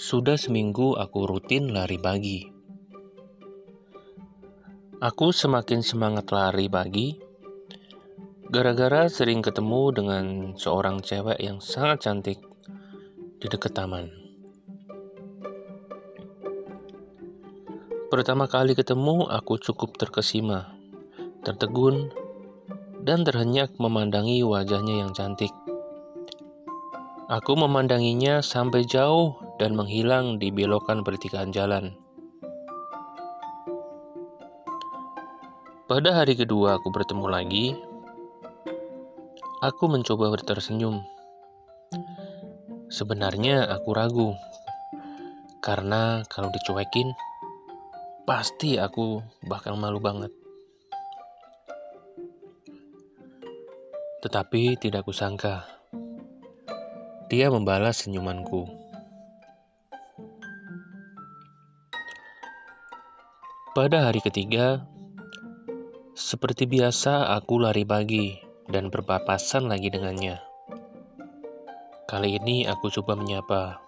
Sudah seminggu aku rutin lari pagi. Aku semakin semangat lari pagi gara-gara sering ketemu dengan seorang cewek yang sangat cantik di dekat taman. Pertama kali ketemu, aku cukup terkesima, tertegun, dan terhenyak memandangi wajahnya yang cantik. Aku memandanginya sampai jauh dan menghilang di belokan pertigaan jalan. Pada hari kedua aku bertemu lagi, aku mencoba tersenyum. Sebenarnya aku ragu, karena kalau dicuekin, pasti aku bakal malu banget. Tetapi tidak kusangka, dia membalas senyumanku. Pada hari ketiga, seperti biasa aku lari pagi dan berpapasan lagi dengannya. Kali ini aku coba menyapa.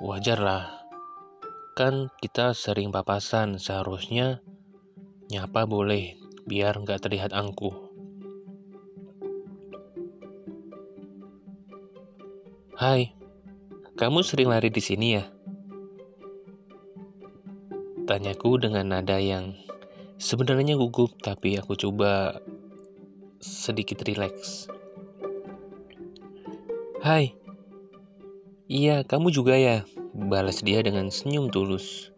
Wajarlah, kan kita sering papasan seharusnya nyapa boleh biar nggak terlihat angkuh. Hai, kamu sering lari di sini ya? Tanyaku dengan nada yang sebenarnya gugup, tapi aku coba sedikit rileks. Hai, iya kamu juga ya? Balas dia dengan senyum tulus.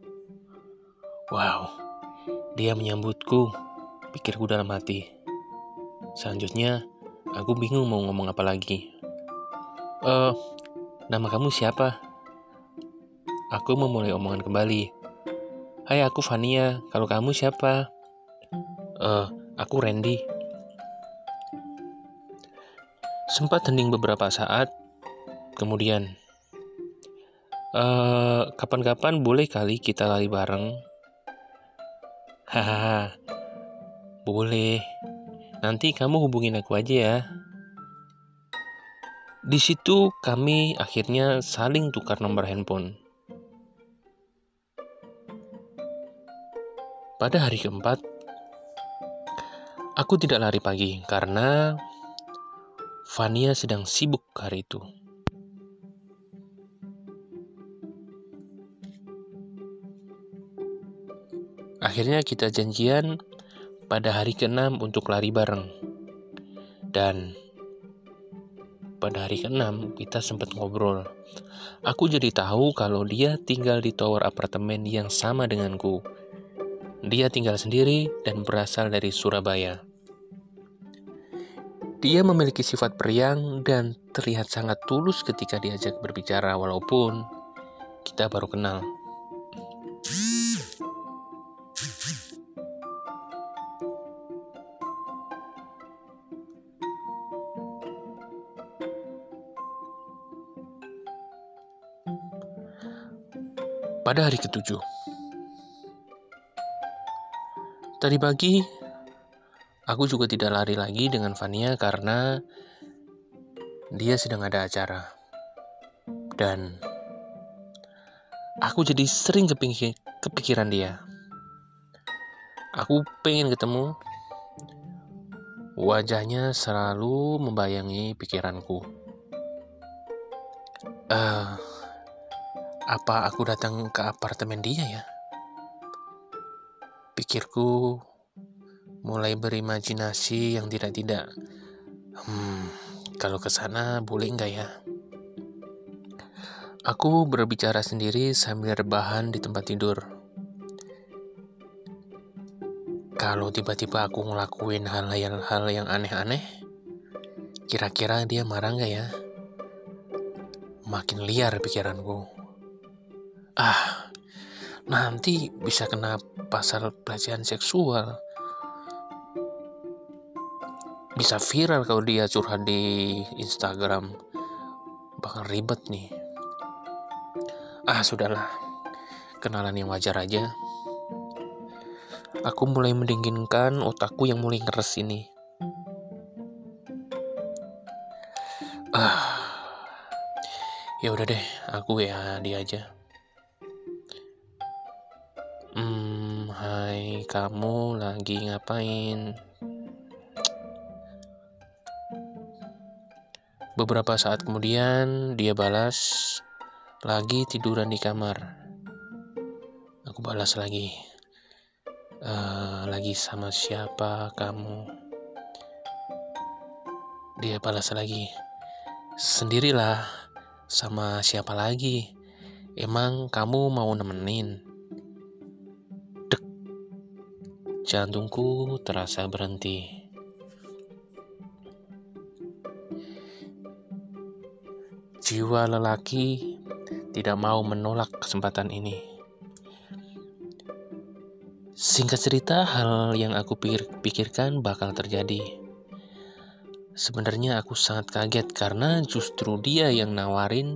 Wow, dia menyambutku, pikirku dalam hati. Selanjutnya, aku bingung mau ngomong apa lagi. Uh, nama kamu siapa? Aku memulai omongan kembali. Hai, aku Fania. Kalau kamu siapa? Eh, uh, aku Randy. Sempat hening beberapa saat, kemudian, uh, kapan-kapan boleh kali kita lari bareng? Hahaha, boleh. Nanti kamu hubungin aku aja ya. Di situ kami akhirnya saling tukar nomor handphone. Pada hari keempat, aku tidak lari pagi karena Fania sedang sibuk hari itu. Akhirnya kita janjian pada hari keenam untuk lari bareng. Dan pada hari ke-6 kita sempat ngobrol. Aku jadi tahu kalau dia tinggal di tower apartemen yang sama denganku. Dia tinggal sendiri dan berasal dari Surabaya. Dia memiliki sifat periang dan terlihat sangat tulus ketika diajak berbicara walaupun kita baru kenal. pada hari ketujuh. Tadi pagi, aku juga tidak lari lagi dengan Fania karena dia sedang ada acara. Dan aku jadi sering kepikir, kepikiran dia. Aku pengen ketemu. Wajahnya selalu membayangi pikiranku. Uh, apa aku datang ke apartemen dia ya? Pikirku mulai berimajinasi yang tidak-tidak. Hmm, kalau ke sana boleh nggak ya? Aku berbicara sendiri sambil rebahan di tempat tidur. Kalau tiba-tiba aku ngelakuin hal-hal yang aneh-aneh, kira-kira dia marah nggak ya? Makin liar pikiranku ah nanti bisa kena pasal pelecehan seksual. Bisa viral kalau dia curhat di Instagram. Bakal ribet nih. Ah sudahlah. Kenalan yang wajar aja. Aku mulai mendinginkan otakku yang mulai ngeres ini. Ah. Ya udah deh aku ya dia aja kamu lagi ngapain? Beberapa saat kemudian dia balas, lagi tiduran di kamar. Aku balas lagi, e, lagi sama siapa kamu? Dia balas lagi, sendirilah, sama siapa lagi? Emang kamu mau nemenin? Jantungku terasa berhenti. Jiwa lelaki tidak mau menolak kesempatan ini. Singkat cerita, hal yang aku pikir pikirkan bakal terjadi. Sebenarnya aku sangat kaget karena justru dia yang nawarin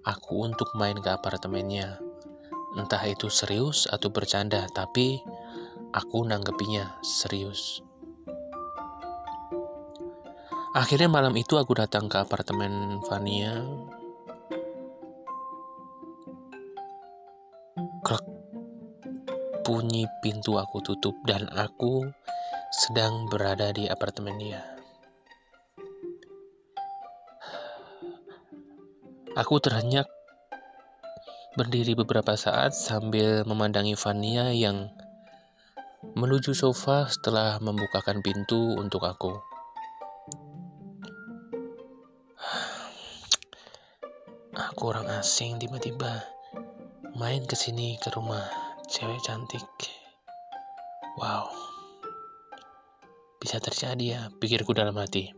aku untuk main ke apartemennya. Entah itu serius atau bercanda, tapi aku nanggepinya serius. Akhirnya malam itu aku datang ke apartemen Vania. Klek. Bunyi pintu aku tutup dan aku sedang berada di apartemen dia. Aku terhenyak berdiri beberapa saat sambil memandangi Vania yang menuju sofa setelah membukakan pintu untuk aku. Aku orang asing tiba-tiba main ke sini ke rumah cewek cantik. Wow. Bisa terjadi ya, pikirku dalam hati.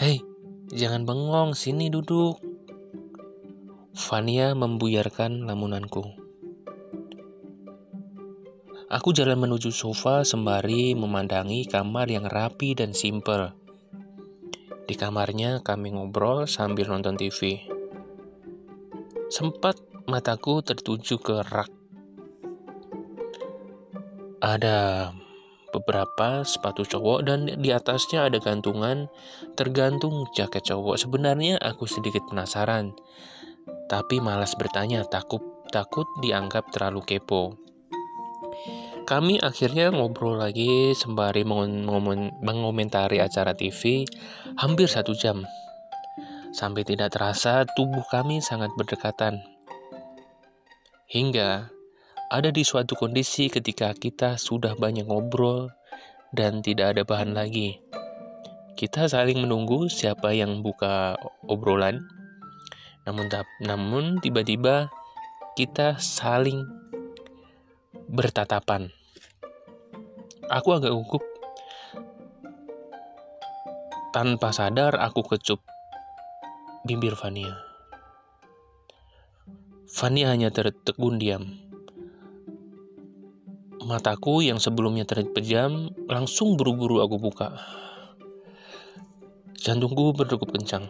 Hei, jangan bengong, sini duduk. Fania membuyarkan lamunanku. Aku jalan menuju sofa sembari memandangi kamar yang rapi dan simpel. Di kamarnya kami ngobrol sambil nonton TV. Sempat mataku tertuju ke rak. Ada beberapa sepatu cowok dan di atasnya ada gantungan tergantung jaket cowok. Sebenarnya aku sedikit penasaran, tapi malas bertanya takut takut dianggap terlalu kepo. Kami akhirnya ngobrol lagi sembari mengomentari acara TV hampir satu jam. Sampai tidak terasa tubuh kami sangat berdekatan. Hingga ada di suatu kondisi ketika kita sudah banyak ngobrol dan tidak ada bahan lagi. Kita saling menunggu siapa yang buka obrolan. Namun namun tiba-tiba kita saling bertatapan. Aku agak gugup. Tanpa sadar aku kecup bibir Fania. Fania hanya tertegun diam. Mataku yang sebelumnya terpejam langsung buru-buru aku buka. Jantungku berdegup kencang.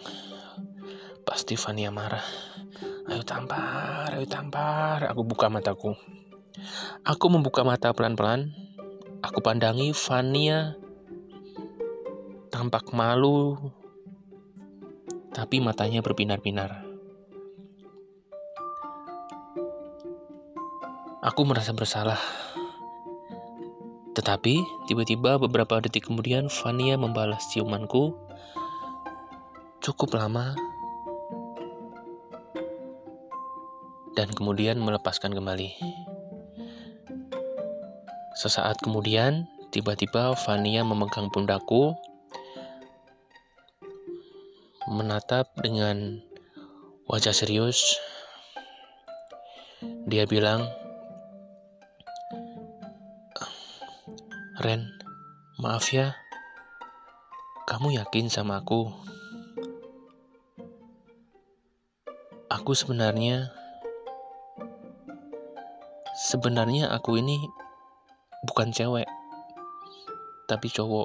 Pasti Fania marah. Ayo tampar, ayo tampar. Aku buka mataku. Aku membuka mata pelan-pelan. Aku pandangi Fania tampak malu, tapi matanya berbinar-binar. Aku merasa bersalah. Tetapi tiba-tiba beberapa detik kemudian Fania membalas ciumanku cukup lama dan kemudian melepaskan kembali. Sesaat kemudian, tiba-tiba Fania memegang pundakku, menatap dengan wajah serius. Dia bilang, Ren, maaf ya, kamu yakin sama aku? Aku sebenarnya, sebenarnya aku ini bukan cewek, tapi cowok.